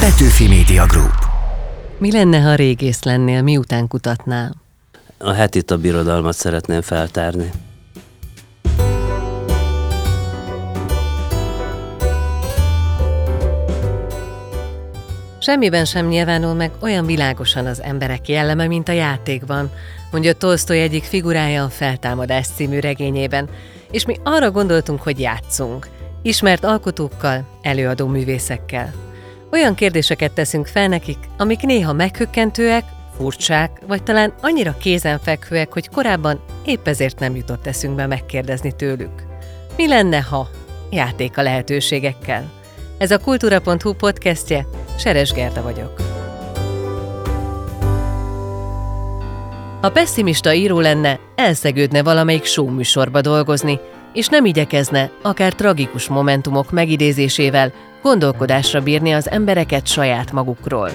Petőfi Media Group. Mi lenne, ha régész lennél, miután kutatnál? A hetita birodalmat szeretném feltárni. Semmiben sem nyilvánul meg olyan világosan az emberek jelleme, mint a játékban, mondja Tolstoy egyik figurája a Feltámadás című regényében, és mi arra gondoltunk, hogy játszunk, ismert alkotókkal, előadó művészekkel. Olyan kérdéseket teszünk fel nekik, amik néha meghökkentőek, furcsák, vagy talán annyira kézenfekvőek, hogy korábban épp ezért nem jutott eszünkbe megkérdezni tőlük. Mi lenne, ha? Játék a lehetőségekkel. Ez a Kultúra.hu podcastje, Seres Gerda vagyok. Ha pessimista író lenne, elszegődne valamelyik show műsorba dolgozni, és nem igyekezne, akár tragikus momentumok megidézésével gondolkodásra bírni az embereket saját magukról.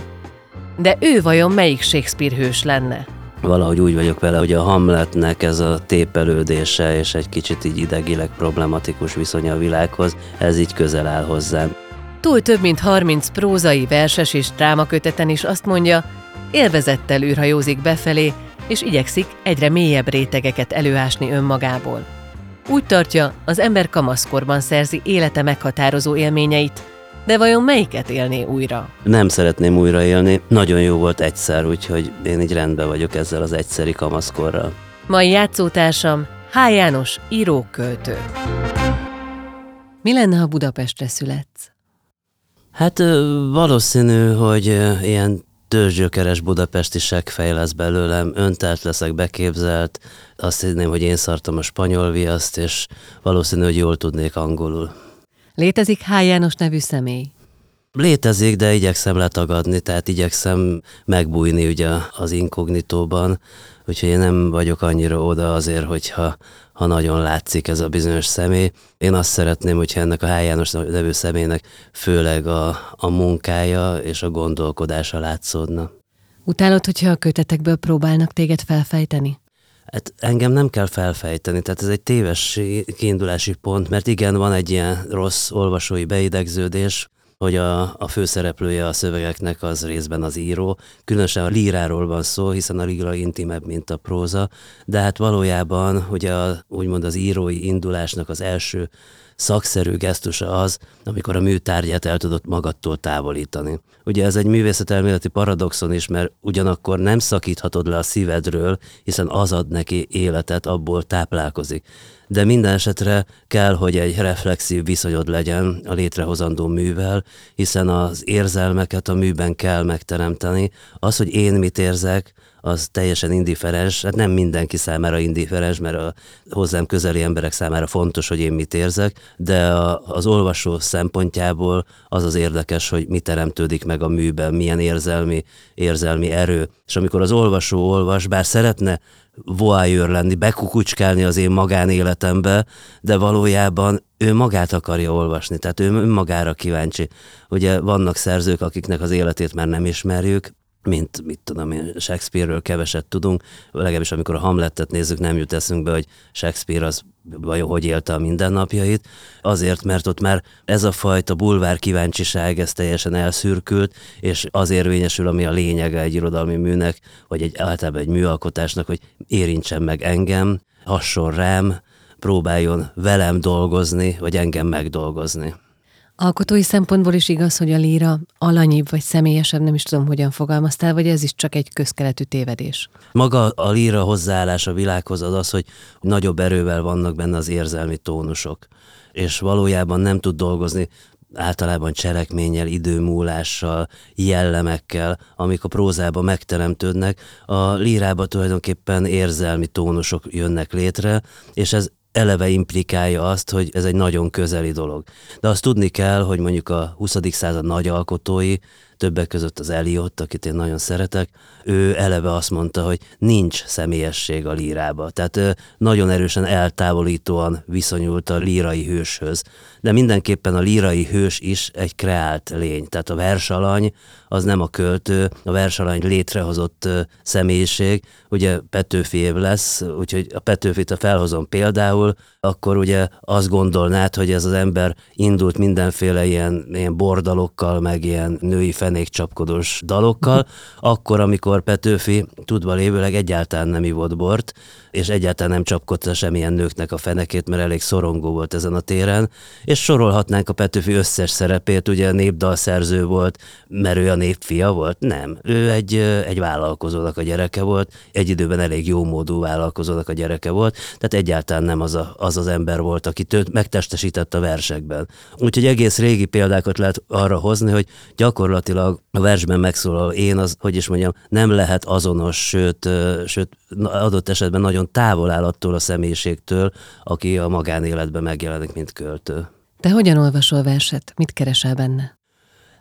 De ő vajon melyik Shakespeare hős lenne? Valahogy úgy vagyok vele, hogy a Hamletnek ez a tépelődése és egy kicsit így idegileg problematikus viszonya a világhoz, ez így közel áll hozzám. Túl több mint 30 prózai, verses és drámaköteten is azt mondja, élvezettel űrhajózik befelé, és igyekszik egyre mélyebb rétegeket előásni önmagából. Úgy tartja, az ember kamaszkorban szerzi élete meghatározó élményeit, de vajon melyiket élné újra? Nem szeretném újraélni, nagyon jó volt egyszer, úgyhogy én így rendben vagyok ezzel az egyszeri kamaszkorral. Mai játszótársam H. János, író-költő. Mi lenne, ha Budapestre születsz? Hát valószínű, hogy ilyen törzsgyökeres budapesti seggfej lesz belőlem, öntelt leszek, beképzelt, azt hinném, hogy én szartam a spanyol viaszt, és valószínű, hogy jól tudnék angolul. Létezik H. János nevű személy? Létezik, de igyekszem letagadni, tehát igyekszem megbújni ugye az inkognitóban, úgyhogy én nem vagyok annyira oda azért, hogyha ha nagyon látszik ez a bizonyos személy. Én azt szeretném, hogyha ennek a H. János nevű személynek főleg a, a munkája és a gondolkodása látszódna. Utálod, hogyha a kötetekből próbálnak téged felfejteni? Hát engem nem kell felfejteni, tehát ez egy téves kiindulási pont, mert igen, van egy ilyen rossz olvasói beidegződés, hogy a, a főszereplője a szövegeknek az részben az író. Különösen a líráról van szó, hiszen a líra intimebb, mint a próza, de hát valójában ugye a, úgymond az írói indulásnak az első szakszerű gesztusa az, amikor a műtárgyát el tudott magadtól távolítani. Ugye ez egy művészetelméleti paradoxon is, mert ugyanakkor nem szakíthatod le a szívedről, hiszen az ad neki életet, abból táplálkozik. De minden esetre kell, hogy egy reflexív viszonyod legyen a létrehozandó művel, hiszen az érzelmeket a műben kell megteremteni. Az, hogy én mit érzek, az teljesen indiferens, hát nem mindenki számára indiferens, mert a hozzám közeli emberek számára fontos, hogy én mit érzek, de a, az olvasó szempontjából az az érdekes, hogy mi teremtődik meg a műben, milyen érzelmi, érzelmi erő. És amikor az olvasó olvas, bár szeretne voyeur lenni, bekukucskálni az én magánéletembe, de valójában ő magát akarja olvasni, tehát ő magára kíváncsi. Ugye vannak szerzők, akiknek az életét már nem ismerjük, mint mit tudom én, Shakespeare-ről keveset tudunk, legalábbis amikor a Hamletet nézzük, nem jut eszünkbe, hogy Shakespeare az vajon hogy élte a mindennapjait, azért, mert ott már ez a fajta bulvár kíváncsiság, ez teljesen elszürkült, és az érvényesül, ami a lényege egy irodalmi műnek, vagy egy általában egy műalkotásnak, hogy érintsen meg engem, hasson rám, próbáljon velem dolgozni, vagy engem megdolgozni. Alkotói szempontból is igaz, hogy a líra alanyibb vagy személyesebb, nem is tudom, hogyan fogalmaztál, vagy ez is csak egy közkeletű tévedés? Maga a líra hozzáállás a világhoz az az, hogy nagyobb erővel vannak benne az érzelmi tónusok, és valójában nem tud dolgozni általában cselekménnyel, időmúlással, jellemekkel, amik a prózában megteremtődnek, a lírába tulajdonképpen érzelmi tónusok jönnek létre, és ez eleve implikálja azt, hogy ez egy nagyon közeli dolog. De azt tudni kell, hogy mondjuk a 20. század nagy alkotói, többek között az Eliott, akit én nagyon szeretek, ő eleve azt mondta, hogy nincs személyesség a lírába. Tehát nagyon erősen eltávolítóan viszonyult a lírai hőshöz. De mindenképpen a lírai hős is egy kreált lény. Tehát a versalany az nem a költő, a versalany létrehozott személyiség. Ugye Petőfi év lesz, úgyhogy a Petőfit, a felhozom például, akkor ugye azt gondolnád, hogy ez az ember indult mindenféle ilyen, ilyen bordalokkal, meg ilyen női fenékcsapkodós dalokkal, akkor, amikor Petőfi tudva lévőleg egyáltalán nem ivott bort, és egyáltalán nem csapkodta semmilyen nőknek a fenekét, mert elég szorongó volt ezen a téren, és sorolhatnánk a Petőfi összes szerepét, ugye népdalszerző volt, mert ő a népfia volt? Nem. Ő egy, egy vállalkozónak a gyereke volt, egy időben elég jó módú vállalkozónak a gyereke volt, tehát egyáltalán nem az a, az, az ember volt, aki őt megtestesített a versekben. Úgyhogy egész régi példákat lehet arra hozni, hogy gyakorlatilag a versben megszólal én, az, hogy is mondjam, nem lehet azonos, sőt, sőt adott esetben nagyon távol áll attól a személyiségtől, aki a magánéletben megjelenik, mint költő. Te hogyan olvasol verset? Mit keresel benne?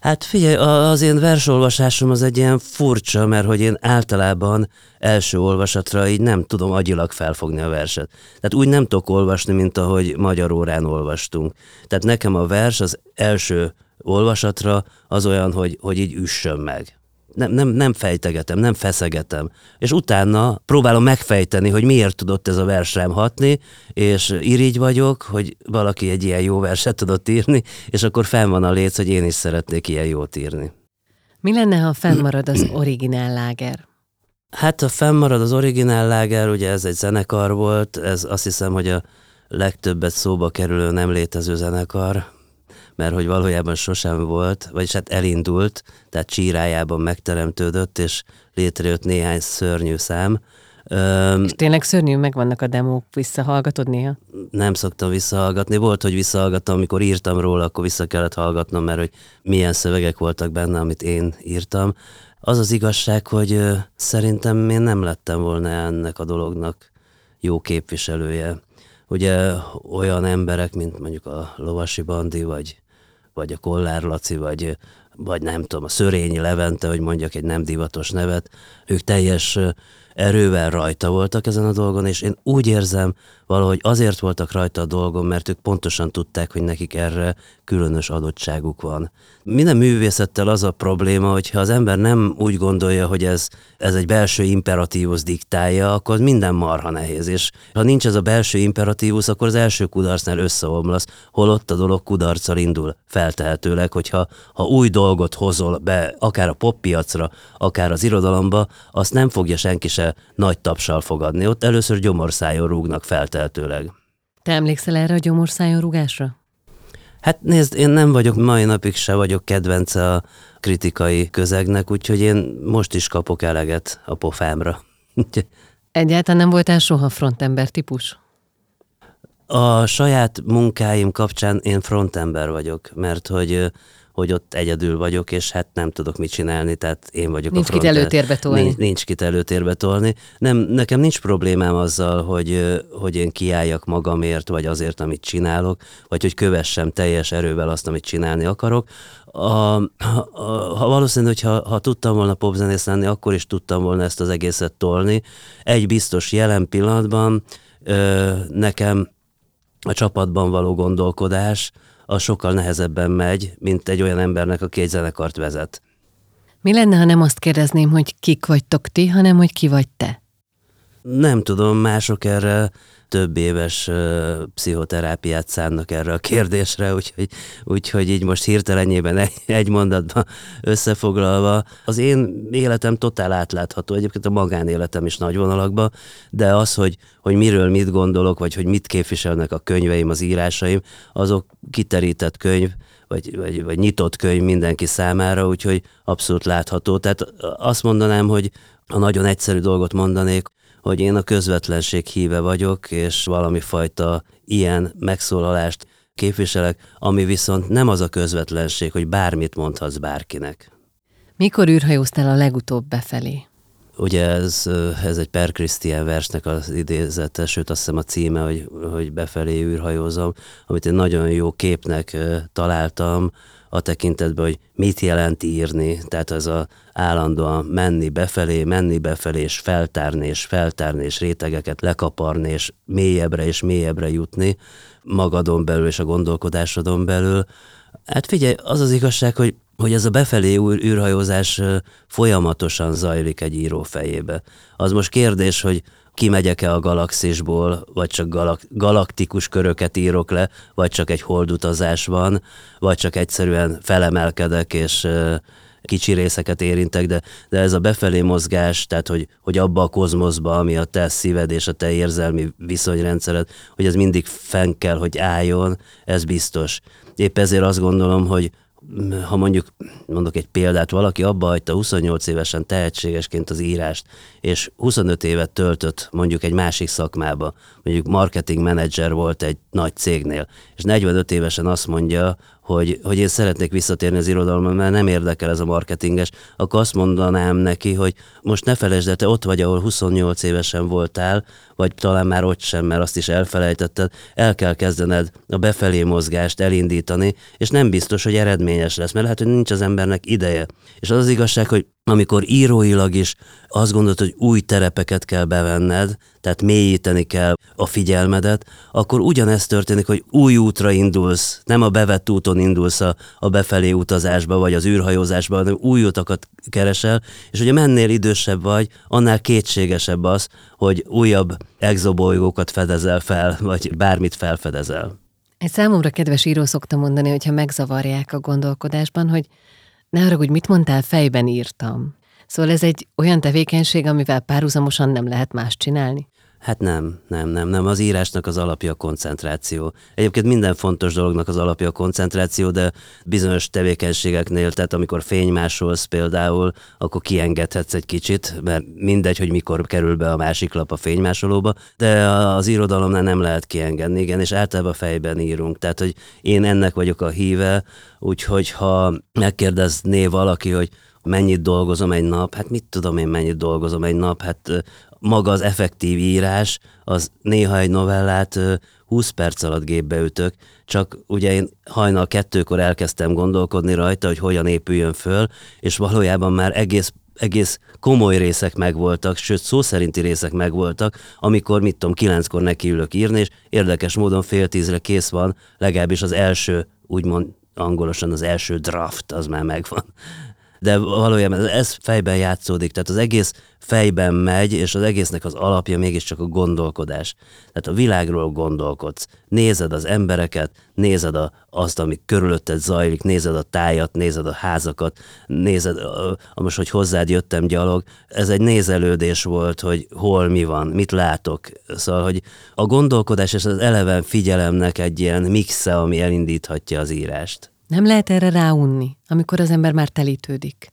Hát figyelj, az én versolvasásom az egy ilyen furcsa, mert hogy én általában első olvasatra így nem tudom agyilag felfogni a verset. Tehát úgy nem tudok olvasni, mint ahogy magyar órán olvastunk. Tehát nekem a vers az első olvasatra az olyan, hogy, hogy így üssön meg nem, nem, nem fejtegetem, nem feszegetem. És utána próbálom megfejteni, hogy miért tudott ez a vers rám hatni, és irigy vagyok, hogy valaki egy ilyen jó verset tudott írni, és akkor fenn van a léc, hogy én is szeretnék ilyen jót írni. Mi lenne, ha fennmarad az originál láger? Hát, ha fennmarad az originál láger, ugye ez egy zenekar volt, ez azt hiszem, hogy a legtöbbet szóba kerülő nem létező zenekar, mert hogy valójában sosem volt, vagyis hát elindult, tehát csírájában megteremtődött, és létrejött néhány szörnyű szám. És tényleg szörnyű, megvannak a demók, visszahallgatod néha? Nem szoktam visszahallgatni. Volt, hogy visszahallgattam, amikor írtam róla, akkor vissza kellett hallgatnom, mert hogy milyen szövegek voltak benne, amit én írtam. Az az igazság, hogy szerintem én nem lettem volna ennek a dolognak jó képviselője. Ugye olyan emberek, mint mondjuk a Lovasi Bandi, vagy vagy a Kollár Laci, vagy, vagy nem tudom, a Szörényi Levente, hogy mondjak egy nem divatos nevet, ők teljes erővel rajta voltak ezen a dolgon, és én úgy érzem, valahogy azért voltak rajta a dolgon, mert ők pontosan tudták, hogy nekik erre különös adottságuk van. Minden művészettel az a probléma, hogy ha az ember nem úgy gondolja, hogy ez, ez egy belső imperatívus diktálja, akkor minden marha nehéz, és ha nincs ez a belső imperatívus, akkor az első kudarcnál összeomlasz, holott a dolog kudarccal indul feltehetőleg, hogyha ha új dolgot hozol be, akár a poppiacra, akár az irodalomba, azt nem fogja senki se nagy tapsal fogadni. Ott először gyomorszájon rúgnak fel feltehetőleg. Te emlékszel erre a gyomorszájon rugásra? Hát nézd, én nem vagyok, mai napig se vagyok kedvence a kritikai közegnek, úgyhogy én most is kapok eleget a pofámra. Egyáltalán nem voltál soha frontember típus? A saját munkáim kapcsán én frontember vagyok, mert hogy hogy ott egyedül vagyok, és hát nem tudok mit csinálni, tehát én vagyok nincs a Nincs kit előtérbe tolni. Nincs, nincs kit előtérbe tolni. Nem, nekem nincs problémám azzal, hogy, hogy én kiálljak magamért, vagy azért, amit csinálok, vagy hogy kövessem teljes erővel azt, amit csinálni akarok. A, a, ha valószínű, hogy ha, ha tudtam volna popzenész lenni, akkor is tudtam volna ezt az egészet tolni. Egy biztos jelen pillanatban ö, nekem a csapatban való gondolkodás, az sokkal nehezebben megy, mint egy olyan embernek, aki egy zenekart vezet. Mi lenne, ha nem azt kérdezném, hogy kik vagytok ti, hanem hogy ki vagy te? Nem tudom, mások erre több éves uh, pszichoterápiát szánnak erre a kérdésre, úgyhogy, úgyhogy így most hirtelenjében egy, egy mondatban összefoglalva. Az én életem totál átlátható, egyébként a magánéletem is nagy vonalakban, de az, hogy, hogy miről mit gondolok, vagy hogy mit képviselnek a könyveim, az írásaim, azok kiterített könyv, vagy, vagy, vagy nyitott könyv mindenki számára, úgyhogy abszolút látható. Tehát azt mondanám, hogy a nagyon egyszerű dolgot mondanék, hogy én a közvetlenség híve vagyok, és valami fajta ilyen megszólalást képviselek, ami viszont nem az a közvetlenség, hogy bármit mondhatsz bárkinek. Mikor űrhajóztál a legutóbb befelé? Ugye ez, ez egy Per Christian versnek az idézete, sőt azt hiszem a címe, hogy, hogy befelé űrhajózom, amit én nagyon jó képnek találtam, a tekintetben, hogy mit jelent írni, tehát az a állandóan menni befelé, menni befelé, és feltárni, és feltárni, és rétegeket lekaparni, és mélyebbre és mélyebbre jutni magadon belül és a gondolkodásodon belül. Hát figyelj, az az igazság, hogy hogy ez a befelé űrhajózás folyamatosan zajlik egy író fejébe. Az most kérdés, hogy kimegyek-e a galaxisból, vagy csak galak- galaktikus köröket írok le, vagy csak egy holdutazás van, vagy csak egyszerűen felemelkedek, és, kicsi részeket érintek, de, de ez a befelé mozgás, tehát hogy, hogy abba a kozmoszba, ami a te szíved és a te érzelmi viszonyrendszered, hogy ez mindig fenn kell, hogy álljon, ez biztos. Épp ezért azt gondolom, hogy ha mondjuk mondok egy példát, valaki abba hagyta 28 évesen tehetségesként az írást, és 25 évet töltött mondjuk egy másik szakmába, mondjuk marketing menedzser volt egy nagy cégnél, és 45 évesen azt mondja, hogy, hogy én szeretnék visszatérni az irodalomba, mert nem érdekel ez a marketinges, akkor azt mondanám neki, hogy most ne felejtsd el, te ott vagy, ahol 28 évesen voltál, vagy talán már ott sem, mert azt is elfelejtetted, el kell kezdened a befelé mozgást elindítani, és nem biztos, hogy eredményes lesz, mert lehet, hogy nincs az embernek ideje. És az az igazság, hogy amikor íróilag is azt gondolod, hogy új terepeket kell bevenned, tehát mélyíteni kell a figyelmedet, akkor ugyanezt történik, hogy új útra indulsz, nem a bevett úton indulsz a, a befelé utazásba, vagy az űrhajózásba, hanem új utakat keresel, és ugye mennél idősebb vagy, annál kétségesebb az, hogy újabb exobolygókat fedezel fel, vagy bármit felfedezel. Egy számomra kedves író szokta mondani, hogyha megzavarják a gondolkodásban, hogy ne arra, hogy mit mondtál, fejben írtam. Szóval ez egy olyan tevékenység, amivel párhuzamosan nem lehet más csinálni? Hát nem, nem, nem, nem. Az írásnak az alapja a koncentráció. Egyébként minden fontos dolognak az alapja a koncentráció, de bizonyos tevékenységeknél, tehát amikor fénymásolsz például, akkor kiengedhetsz egy kicsit, mert mindegy, hogy mikor kerül be a másik lap a fénymásolóba, de az irodalomnál nem lehet kiengedni, igen, és általában fejben írunk. Tehát, hogy én ennek vagyok a híve, úgyhogy ha megkérdezné valaki, hogy mennyit dolgozom egy nap, hát mit tudom én mennyit dolgozom egy nap, hát maga az effektív írás, az néha egy novellát 20 perc alatt gépbe ütök, csak ugye én hajnal kettőkor elkezdtem gondolkodni rajta, hogy hogyan épüljön föl, és valójában már egész egész komoly részek megvoltak, sőt szó szerinti részek megvoltak, amikor, mit tudom, kilenckor nekiülök írni, és érdekes módon fél tízre kész van, legalábbis az első, úgymond angolosan az első draft, az már megvan de valójában ez fejben játszódik, tehát az egész fejben megy, és az egésznek az alapja mégiscsak a gondolkodás. Tehát a világról gondolkodsz, nézed az embereket, nézed a, azt, ami körülötted zajlik, nézed a tájat, nézed a házakat, nézed, a, a most, hogy hozzád jöttem gyalog, ez egy nézelődés volt, hogy hol mi van, mit látok. Szóval, hogy a gondolkodás és az eleven figyelemnek egy ilyen mixe, ami elindíthatja az írást. Nem lehet erre ráunni, amikor az ember már telítődik?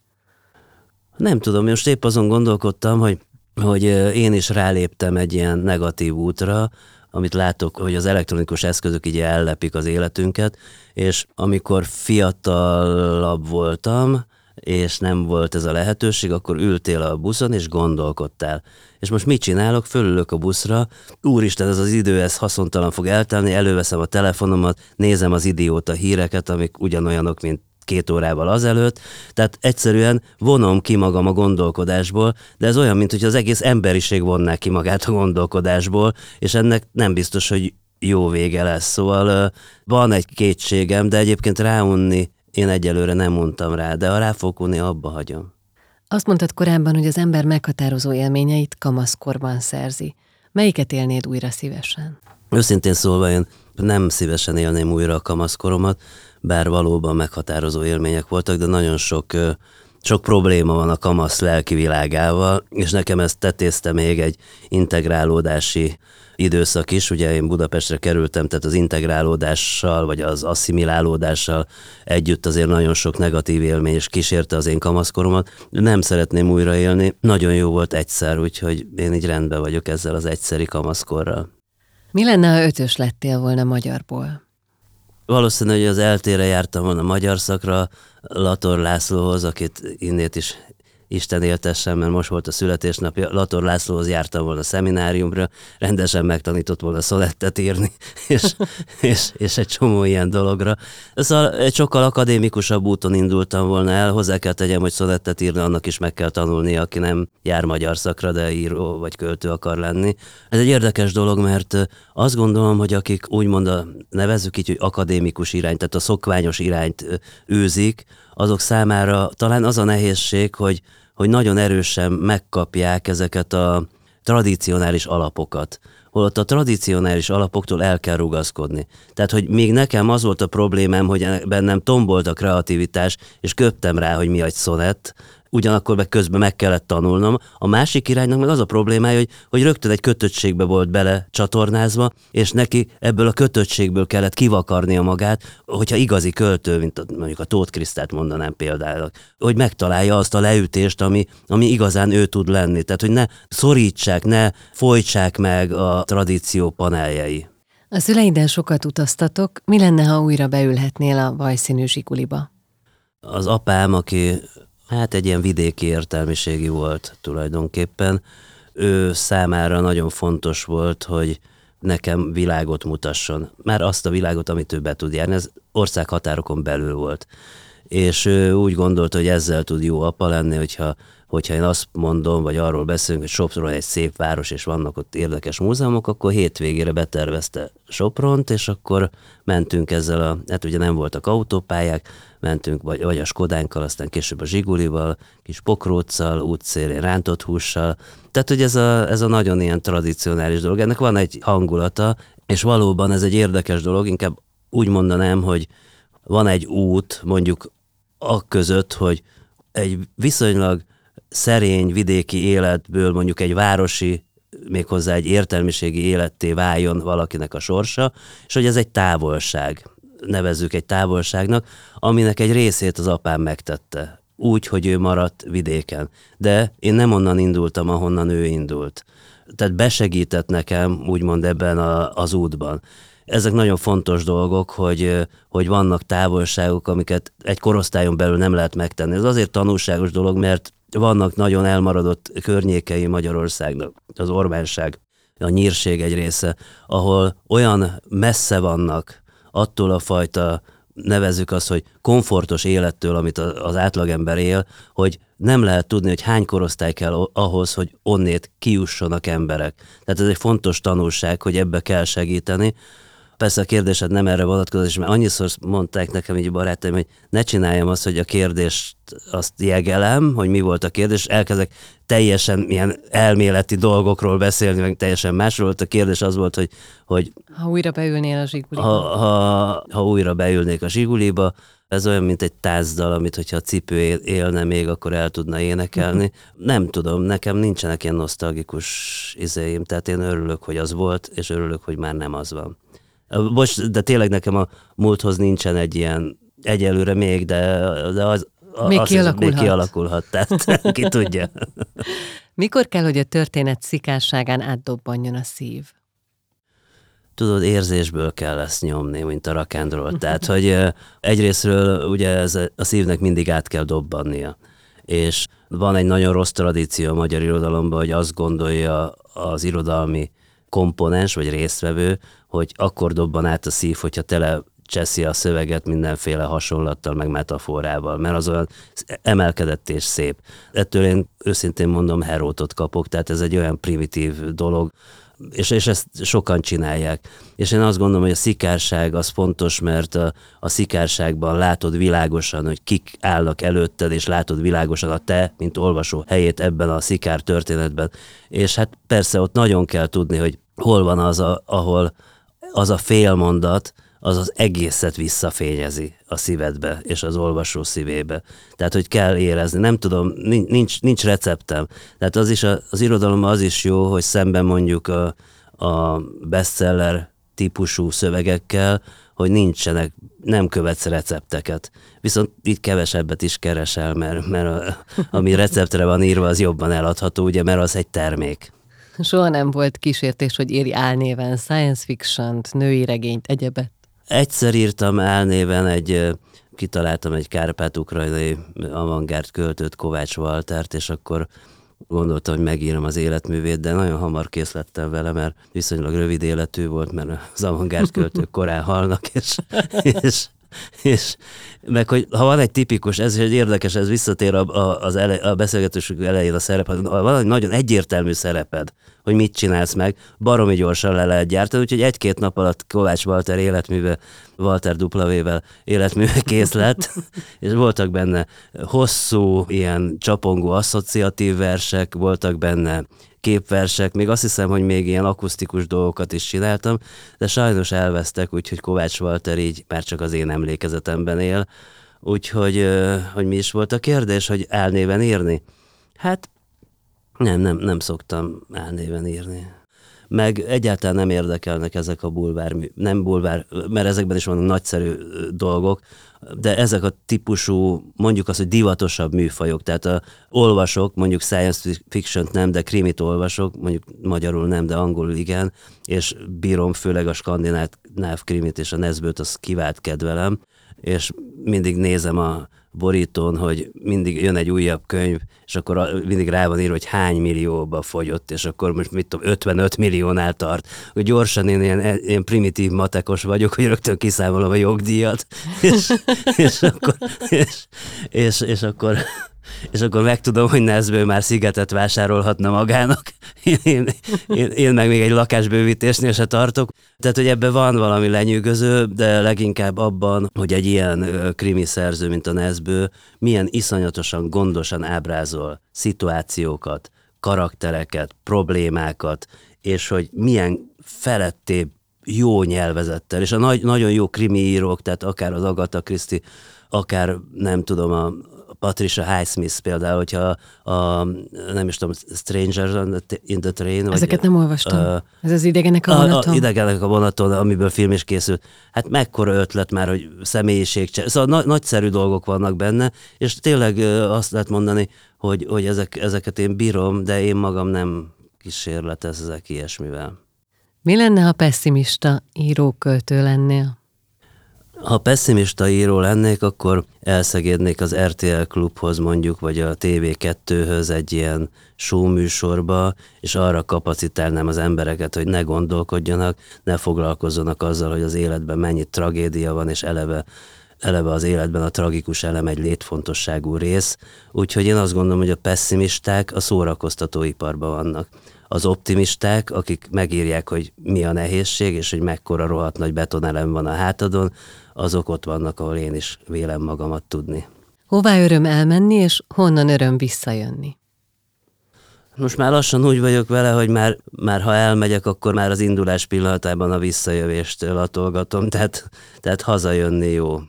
Nem tudom, most épp azon gondolkodtam, hogy, hogy én is ráléptem egy ilyen negatív útra, amit látok, hogy az elektronikus eszközök így ellepik az életünket, és amikor fiatalabb voltam, és nem volt ez a lehetőség, akkor ültél a buszon, és gondolkodtál. És most mit csinálok? Fölülök a buszra, úristen, ez az idő, ez haszontalan fog eltelni, előveszem a telefonomat, nézem az idióta híreket, amik ugyanolyanok, mint két órával azelőtt, tehát egyszerűen vonom ki magam a gondolkodásból, de ez olyan, mint hogy az egész emberiség vonná ki magát a gondolkodásból, és ennek nem biztos, hogy jó vége lesz. Szóval van egy kétségem, de egyébként ráunni én egyelőre nem mondtam rá, de ha ráfogulni, abba hagyom. Azt mondtad korábban, hogy az ember meghatározó élményeit kamaszkorban szerzi. Melyiket élnéd újra szívesen? Őszintén szólva én nem szívesen élném újra a kamaszkoromat, bár valóban meghatározó élmények voltak, de nagyon sok, sok probléma van a kamasz lelki világával, és nekem ezt tetézte még egy integrálódási időszak is, ugye én Budapestre kerültem, tehát az integrálódással, vagy az asszimilálódással együtt azért nagyon sok negatív élmény és kísérte az én kamaszkoromat. Nem szeretném újraélni, nagyon jó volt egyszer, úgyhogy én így rendben vagyok ezzel az egyszeri kamaszkorral. Mi lenne, ha ötös lettél volna magyarból? Valószínű, hogy az eltére jártam volna magyar szakra, Lator Lászlóhoz, akit innét is Isten éltessen, mert most volt a születésnapja, Lator Lászlóhoz jártam volna a szemináriumra, rendesen megtanított volna szonettet írni, és, és, és egy csomó ilyen dologra. Szóval egy sokkal akadémikusabb úton indultam volna el, hozzá kell tegyem, hogy szonettet írni, annak is meg kell tanulni, aki nem jár magyar szakra, de író vagy költő akar lenni. Ez egy érdekes dolog, mert azt gondolom, hogy akik úgymond a, nevezzük így, hogy akadémikus irányt, tehát a szokványos irányt őzik, azok számára talán az a nehézség, hogy hogy nagyon erősen megkapják ezeket a tradicionális alapokat, holott a tradicionális alapoktól el kell rugaszkodni. Tehát, hogy még nekem az volt a problémám, hogy bennem tombolt a kreativitás, és köptem rá, hogy mi egy szonett, ugyanakkor meg közben meg kellett tanulnom. A másik iránynak meg az a problémája, hogy, hogy rögtön egy kötöttségbe volt bele csatornázva, és neki ebből a kötöttségből kellett kivakarnia magát, hogyha igazi költő, mint a, mondjuk a Tóth Krisztát mondanám például, hogy megtalálja azt a leütést, ami, ami igazán ő tud lenni. Tehát, hogy ne szorítsák, ne folytsák meg a tradíció paneljei. A szüleiddel sokat utaztatok, mi lenne, ha újra beülhetnél a vajszínű zsikuliba? Az apám, aki hát egy ilyen vidéki értelmiségi volt tulajdonképpen. Ő számára nagyon fontos volt, hogy nekem világot mutasson. Már azt a világot, amit ő be tud járni, ez ország határokon belül volt. És ő úgy gondolta, hogy ezzel tud jó apa lenni, hogyha hogyha én azt mondom, vagy arról beszélünk, hogy Sopron egy szép város, és vannak ott érdekes múzeumok, akkor hétvégére betervezte Sopront, és akkor mentünk ezzel a, hát ugye nem voltak autópályák, mentünk vagy, vagy a Skodánkkal, aztán később a Zsigulival, kis pokróccal, útszélén rántott hússal. Tehát, hogy ez a, ez a nagyon ilyen tradicionális dolog. Ennek van egy hangulata, és valóban ez egy érdekes dolog, inkább úgy mondanám, hogy van egy út, mondjuk a között, hogy egy viszonylag szerény vidéki életből mondjuk egy városi, méghozzá egy értelmiségi életté váljon valakinek a sorsa, és hogy ez egy távolság, nevezzük egy távolságnak, aminek egy részét az apám megtette. Úgy, hogy ő maradt vidéken. De én nem onnan indultam, ahonnan ő indult. Tehát besegített nekem, úgymond ebben a, az útban ezek nagyon fontos dolgok, hogy, hogy vannak távolságok, amiket egy korosztályon belül nem lehet megtenni. Ez azért tanulságos dolog, mert vannak nagyon elmaradott környékei Magyarországnak, az Orbánság, a nyírség egy része, ahol olyan messze vannak attól a fajta nevezzük azt, hogy komfortos élettől, amit az átlagember él, hogy nem lehet tudni, hogy hány korosztály kell ahhoz, hogy onnét kiussanak emberek. Tehát ez egy fontos tanulság, hogy ebbe kell segíteni. Persze a kérdésed nem erre vonatkozik, mert annyiszor mondták nekem így barátaim, hogy ne csináljam azt, hogy a kérdést azt jegelem, hogy mi volt a kérdés, elkezdek teljesen ilyen elméleti dolgokról beszélni, meg teljesen másról volt. A kérdés az volt, hogy... hogy ha újra beülnél a zsiguliba. Ha, ha, ha újra beülnék a zsiguliba, ez olyan, mint egy tázdal, amit hogyha a cipő élne még, akkor el tudna énekelni. Uh-huh. Nem tudom, nekem nincsenek ilyen nosztalgikus izéim, tehát én örülök, hogy az volt, és örülök, hogy már nem az van. Most, de tényleg nekem a múlthoz nincsen egy ilyen, egyelőre még, de, de az, még az kialakulhat. Még kialakulhat, tehát ki tudja. Mikor kell, hogy a történet szikásságán átdobbanjon a szív? Tudod, érzésből kell ezt nyomni, mint a rakendról. Tehát, hogy egyrésztről ugye ez a szívnek mindig át kell dobbannia. És van egy nagyon rossz tradíció a magyar irodalomban, hogy azt gondolja az irodalmi komponens vagy résztvevő, hogy akkor dobban át a szív, hogyha tele cseszi a szöveget mindenféle hasonlattal, meg metaforával, mert az olyan emelkedett és szép. Ettől én őszintén mondom, herótot kapok, tehát ez egy olyan primitív dolog, és, és ezt sokan csinálják. És én azt gondolom, hogy a szikárság az fontos, mert a, a szikárságban látod világosan, hogy kik állnak előtted, és látod világosan a te, mint olvasó helyét ebben a szikár történetben. És hát persze ott nagyon kell tudni, hogy hol van az, a, ahol az a félmondat, az az egészet visszafényezi a szívedbe és az olvasó szívébe. Tehát, hogy kell érezni. Nem tudom, nincs, nincs receptem. Tehát az is a, az irodalom az is jó, hogy szemben mondjuk a, a bestseller típusú szövegekkel, hogy nincsenek, nem követsz recepteket. Viszont így kevesebbet is keresel, mert, mert a, ami receptre van írva, az jobban eladható, ugye, mert az egy termék. Soha nem volt kísértés, hogy írj álnéven science fiction-t, női regényt, egyebet? Egyszer írtam álnéven egy, kitaláltam egy kárpát-ukrajnai avantgárd költőt, Kovács Waltert, és akkor gondoltam, hogy megírom az életművét, de nagyon hamar kész lettem vele, mert viszonylag rövid életű volt, mert az avantgárd költők korán halnak, és, és, és meg hogy ha van egy tipikus, ez is egy érdekes, ez visszatér a, a, az ele, a beszélgetésünk elején a szereped, ha van egy nagyon egyértelmű szereped, hogy mit csinálsz meg, baromi gyorsan le lehet gyártani, úgyhogy egy-két nap alatt Kovács Walter életműve, Walter W-vel életműve kész lett, és voltak benne hosszú, ilyen csapongó asszociatív versek, voltak benne képversek, még azt hiszem, hogy még ilyen akusztikus dolgokat is csináltam, de sajnos elvesztek, úgyhogy Kovács Walter így már csak az én emlékezetemben él. Úgyhogy, hogy mi is volt a kérdés, hogy elnéven írni? Hát nem, nem, nem szoktam elnéven írni. Meg egyáltalán nem érdekelnek ezek a bulvár, nem bulvár, mert ezekben is vannak nagyszerű dolgok, de ezek a típusú, mondjuk az, hogy divatosabb műfajok, tehát a olvasok, mondjuk science fiction nem, de krimit olvasok, mondjuk magyarul nem, de angolul igen, és bírom főleg a skandináv krimit és a Nesbőt, az kivált kedvelem, és mindig nézem a borítón, hogy mindig jön egy újabb könyv, és akkor mindig rá van írva, hogy hány millióba fogyott, és akkor most mit tudom, 55 milliónál tart. Hogy gyorsan én ilyen, ilyen primitív matekos vagyok, hogy rögtön kiszámolom a jogdíjat, és, és, akkor, és, és, és akkor és akkor megtudom, hogy Nezből már szigetet vásárolhatna magának. Én, én, én, meg még egy lakásbővítésnél se tartok. Tehát, hogy ebben van valami lenyűgöző, de leginkább abban, hogy egy ilyen krimi szerző, mint a Nezbő, milyen iszonyatosan gondosan ábrázol szituációkat, karaktereket, problémákat, és hogy milyen feletté jó nyelvezettel, és a nagy, nagyon jó krimi írók, tehát akár az Agatha Christie, akár nem tudom, a, Patricia Highsmith például, hogyha a, nem is tudom, Strangers in the Train. Ezeket vagy, nem olvastam. Uh, Ez az idegenek a vonaton. A, a idegenek a vonaton, amiből film is készült. Hát mekkora ötlet már, hogy személyiség. Szóval na, nagyszerű dolgok vannak benne, és tényleg azt lehet mondani, hogy, hogy ezek, ezeket én bírom, de én magam nem kísérletezek ilyesmivel. Mi lenne, ha pessimista íróköltő lennél? Ha pessimista író lennék, akkor elszegédnék az RTL klubhoz mondjuk, vagy a TV2-höz egy ilyen műsorba, és arra kapacitálnám az embereket, hogy ne gondolkodjanak, ne foglalkozzanak azzal, hogy az életben mennyi tragédia van, és eleve eleve az életben a tragikus elem egy létfontosságú rész, úgyhogy én azt gondolom, hogy a pessimisták a szórakoztatóiparban vannak az optimisták, akik megírják, hogy mi a nehézség, és hogy mekkora rohadt nagy betonelem van a hátadon, azok ott vannak, ahol én is vélem magamat tudni. Hová öröm elmenni, és honnan öröm visszajönni? Most már lassan úgy vagyok vele, hogy már, már ha elmegyek, akkor már az indulás pillanatában a visszajövést latolgatom, tehát, tehát hazajönni jó.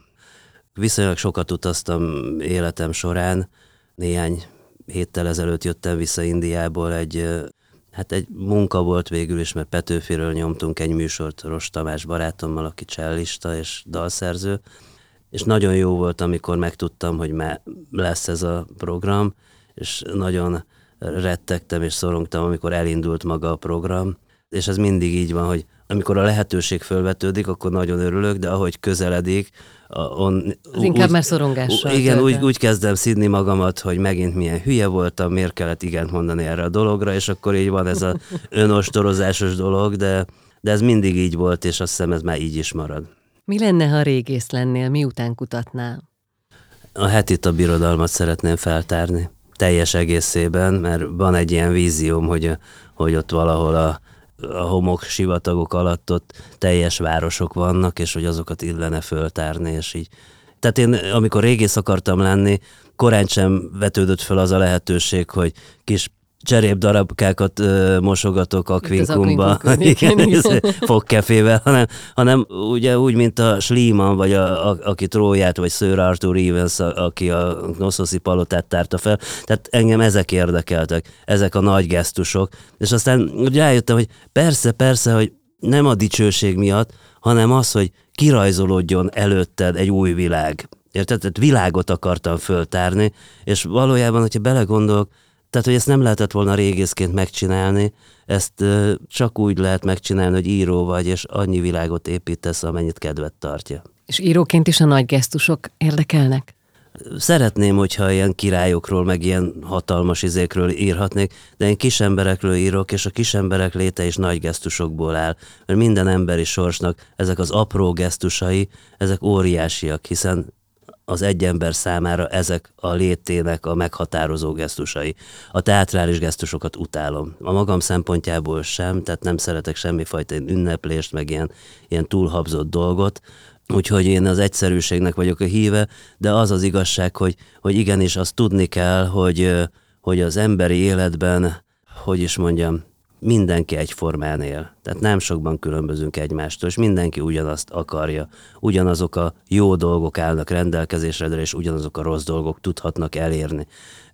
Viszonylag sokat utaztam életem során, néhány héttel ezelőtt jöttem vissza Indiából egy Hát egy munka volt végül is, mert Petőfiről nyomtunk egy műsort Ros Tamás barátommal, aki csellista és dalszerző, és nagyon jó volt, amikor megtudtam, hogy már lesz ez a program, és nagyon rettegtem és szorongtam, amikor elindult maga a program, és ez mindig így van, hogy amikor a lehetőség fölvetődik, akkor nagyon örülök, de ahogy közeledik, on, az inkább már szorongással. Igen, úgy, úgy kezdem szidni magamat, hogy megint milyen hülye voltam, miért kellett igent mondani erre a dologra, és akkor így van ez a önostorozásos dolog, de, de ez mindig így volt, és azt hiszem ez már így is marad. Mi lenne, ha régész lennél, miután kutatnál? A hetit a birodalmat szeretném feltárni teljes egészében, mert van egy ilyen vízióm, hogy, hogy ott valahol a, a homok sivatagok alatt ott teljes városok vannak, és hogy azokat illene föltárni, és így. Tehát én, amikor régész akartam lenni, korán sem vetődött fel az a lehetőség, hogy kis cserép darabkákat ö, mosogatok a kvinkumba, fogkefével, hanem, hanem ugye úgy, mint a Schliemann, vagy a, a, aki Tróját, vagy Sir Arthur Evans, a, aki a Knossos palotát tárta fel. Tehát engem ezek érdekeltek, ezek a nagy gesztusok. És aztán ugye rájöttem, hogy persze, persze, hogy nem a dicsőség miatt, hanem az, hogy kirajzolódjon előtted egy új világ. Érted? Tehát világot akartam föltárni, és valójában, hogyha belegondolok, tehát, hogy ezt nem lehetett volna régészként megcsinálni, ezt csak úgy lehet megcsinálni, hogy író vagy, és annyi világot építesz, amennyit kedvet tartja. És íróként is a nagy gesztusok érdekelnek? Szeretném, hogyha ilyen királyokról, meg ilyen hatalmas izékről írhatnék, de én kisemberekről írok, és a kisemberek léte is nagy gesztusokból áll, mert minden emberi sorsnak ezek az apró gesztusai, ezek óriásiak, hiszen az egy ember számára ezek a létének a meghatározó gesztusai. A teátrális gesztusokat utálom. A magam szempontjából sem, tehát nem szeretek semmifajta ünneplést, meg ilyen, ilyen túlhabzott dolgot, Úgyhogy én az egyszerűségnek vagyok a híve, de az az igazság, hogy, hogy igenis azt tudni kell, hogy, hogy az emberi életben, hogy is mondjam, mindenki egyformán él. Tehát nem sokban különbözünk egymástól, és mindenki ugyanazt akarja. Ugyanazok a jó dolgok állnak rendelkezésre, és ugyanazok a rossz dolgok tudhatnak elérni.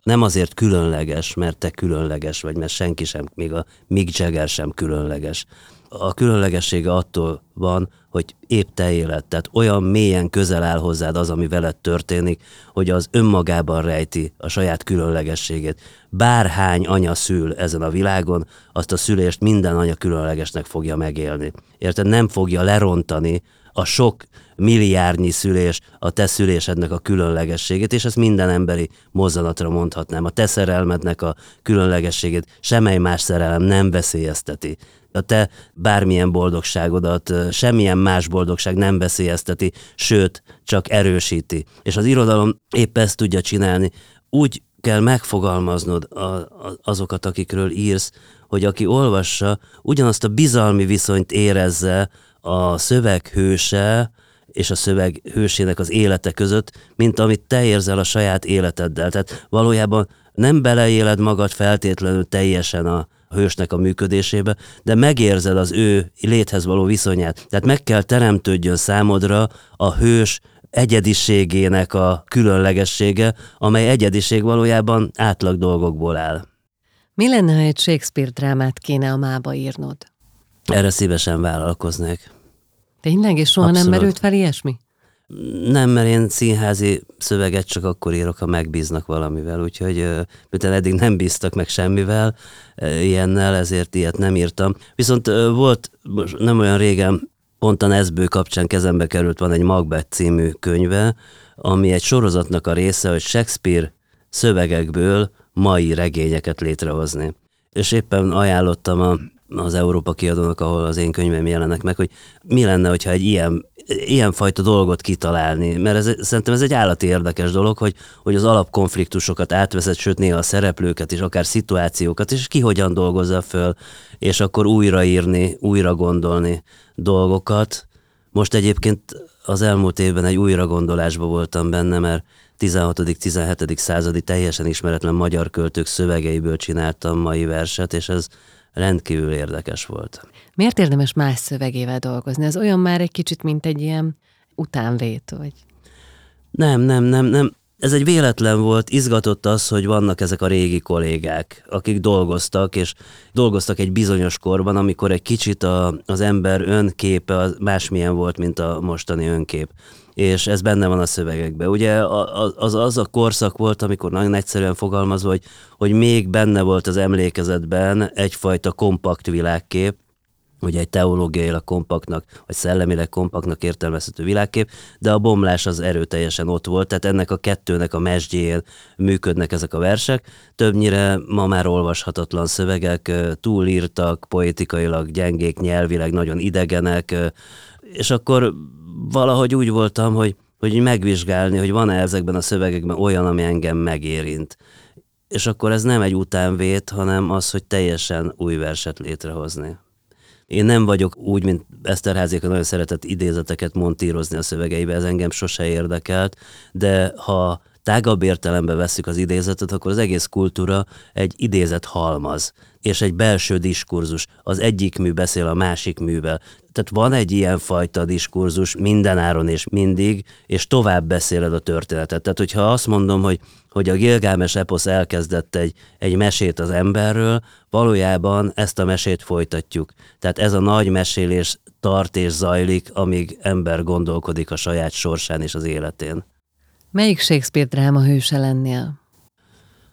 Nem azért különleges, mert te különleges vagy, mert senki sem, még a Mick Jagger sem különleges. A különlegessége attól van, hogy épp te élet, tehát olyan mélyen közel áll hozzád az, ami veled történik, hogy az önmagában rejti a saját különlegességét. Bárhány anya szül ezen a világon, azt a szülést minden anya különlegesnek fogja megélni. Érted? Nem fogja lerontani a sok milliárdnyi szülés a te szülésednek a különlegességét, és ezt minden emberi mozzanatra mondhatnám. A te szerelmednek a különlegességét semmely más szerelem nem veszélyezteti a te bármilyen boldogságodat semmilyen más boldogság nem veszélyezteti, sőt, csak erősíti. És az irodalom épp ezt tudja csinálni. Úgy kell megfogalmaznod a, a, azokat, akikről írsz, hogy aki olvassa, ugyanazt a bizalmi viszonyt érezze a szöveg hőse, és a szöveg hősének az élete között, mint amit te érzel a saját életeddel. Tehát valójában nem beleéled magad feltétlenül teljesen a, a hősnek a működésébe, de megérzed az ő léthez való viszonyát. Tehát meg kell teremtődjön számodra a hős egyediségének a különlegessége, amely egyediség valójában átlag dolgokból áll. Mi lenne, ha egy Shakespeare drámát kéne a mába írnod? Erre szívesen vállalkoznék. Tényleg? És soha Abszolút. nem merült fel ilyesmi? Nem, mert én színházi szöveget csak akkor írok, ha megbíznak valamivel, úgyhogy miután eddig nem bíztak meg semmivel ilyennel, ezért ilyet nem írtam. Viszont volt nem olyan régen, pont a Nezbő kapcsán kezembe került, van egy Macbeth című könyve, ami egy sorozatnak a része, hogy Shakespeare szövegekből mai regényeket létrehozni. És éppen ajánlottam a az Európa kiadónak, ahol az én könyvem jelenek meg, hogy mi lenne, hogyha egy ilyen, ilyen fajta dolgot kitalálni, mert ez, szerintem ez egy állati érdekes dolog, hogy, hogy az alapkonfliktusokat átveszed, sőt néha a szereplőket is, akár szituációkat, és ki hogyan dolgozza föl, és akkor újraírni, újra gondolni dolgokat. Most egyébként az elmúlt évben egy újragondolásba voltam benne, mert 16.-17. századi teljesen ismeretlen magyar költők szövegeiből csináltam mai verset, és ez rendkívül érdekes volt. Miért érdemes más szövegével dolgozni? Ez olyan már egy kicsit, mint egy ilyen utánvét, vagy? Nem, nem, nem, nem. Ez egy véletlen volt, izgatott az, hogy vannak ezek a régi kollégák, akik dolgoztak, és dolgoztak egy bizonyos korban, amikor egy kicsit a, az ember önképe az másmilyen volt, mint a mostani önkép és ez benne van a szövegekben. Ugye az, az a korszak volt, amikor nagyon egyszerűen fogalmazva, hogy, hogy még benne volt az emlékezetben egyfajta kompakt világkép, ugye egy teológiailag kompaktnak, vagy szellemileg kompaktnak értelmezhető világkép, de a bomlás az erőteljesen ott volt, tehát ennek a kettőnek a mesdjén működnek ezek a versek. Többnyire ma már olvashatatlan szövegek, túlírtak, poetikailag gyengék, nyelvileg nagyon idegenek, és akkor valahogy úgy voltam, hogy, hogy megvizsgálni, hogy van-e ezekben a szövegekben olyan, ami engem megérint. És akkor ez nem egy utánvét, hanem az, hogy teljesen új verset létrehozni. Én nem vagyok úgy, mint Eszterházéka nagyon szeretett idézeteket montírozni a szövegeibe, ez engem sose érdekelt, de ha tágabb értelembe veszük az idézetet, akkor az egész kultúra egy idézet halmaz, és egy belső diskurzus. Az egyik mű beszél a másik művel. Tehát van egy ilyen fajta diskurzus mindenáron és mindig, és tovább beszéled a történetet. Tehát, hogyha azt mondom, hogy, hogy a Gilgámes eposz elkezdett egy, egy mesét az emberről, valójában ezt a mesét folytatjuk. Tehát ez a nagy mesélés tart és zajlik, amíg ember gondolkodik a saját sorsán és az életén. Melyik Shakespeare dráma hőse lennél?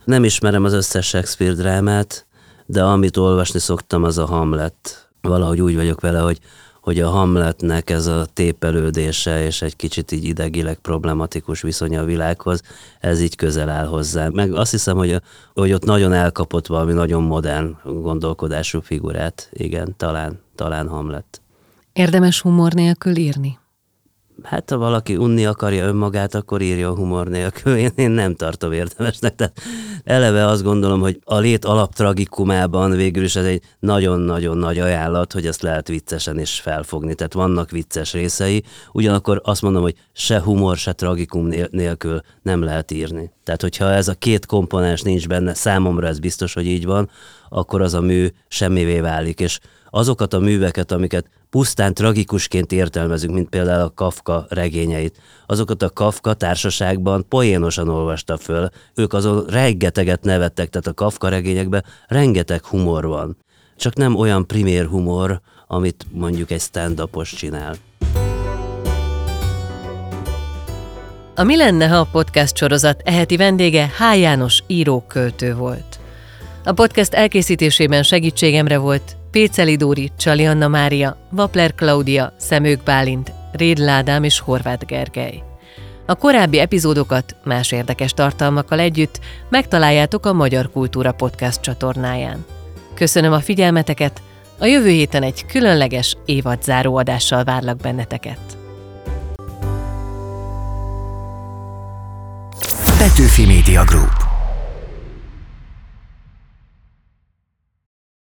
Nem ismerem az összes Shakespeare drámát, de amit olvasni szoktam, az a Hamlet. Valahogy úgy vagyok vele, hogy, hogy a Hamletnek ez a tépelődése és egy kicsit így idegileg problematikus viszonya a világhoz, ez így közel áll hozzá. Meg azt hiszem, hogy, hogy ott nagyon elkapott valami nagyon modern gondolkodású figurát. Igen, talán, talán Hamlet. Érdemes humor nélkül írni? Hát ha valaki unni akarja önmagát, akkor írja humor nélkül. Én, én nem tartom érdemesnek. Tehát eleve azt gondolom, hogy a lét alaptragikumában végül is ez egy nagyon-nagyon nagy ajánlat, hogy ezt lehet viccesen is felfogni. Tehát vannak vicces részei, ugyanakkor azt mondom, hogy se humor, se tragikum nélkül nem lehet írni. Tehát, hogyha ez a két komponens nincs benne, számomra ez biztos, hogy így van, akkor az a mű semmivé válik, és azokat a műveket, amiket pusztán tragikusként értelmezünk, mint például a Kafka regényeit. Azokat a Kafka társaságban poénosan olvasta föl, ők azon rengeteget nevettek, tehát a Kafka regényekben rengeteg humor van. Csak nem olyan primér humor, amit mondjuk egy stand csinál. A Mi lenne, ha a podcast sorozat eheti vendége H. János író-költő volt. A podcast elkészítésében segítségemre volt Péceli Dóri, Csali Anna Mária, Vapler Klaudia, Szemők Bálint, Rédl Ádám és Horváth Gergely. A korábbi epizódokat más érdekes tartalmakkal együtt megtaláljátok a Magyar Kultúra Podcast csatornáján. Köszönöm a figyelmeteket, a jövő héten egy különleges évadzáró adással várlak benneteket. Petőfi Media Group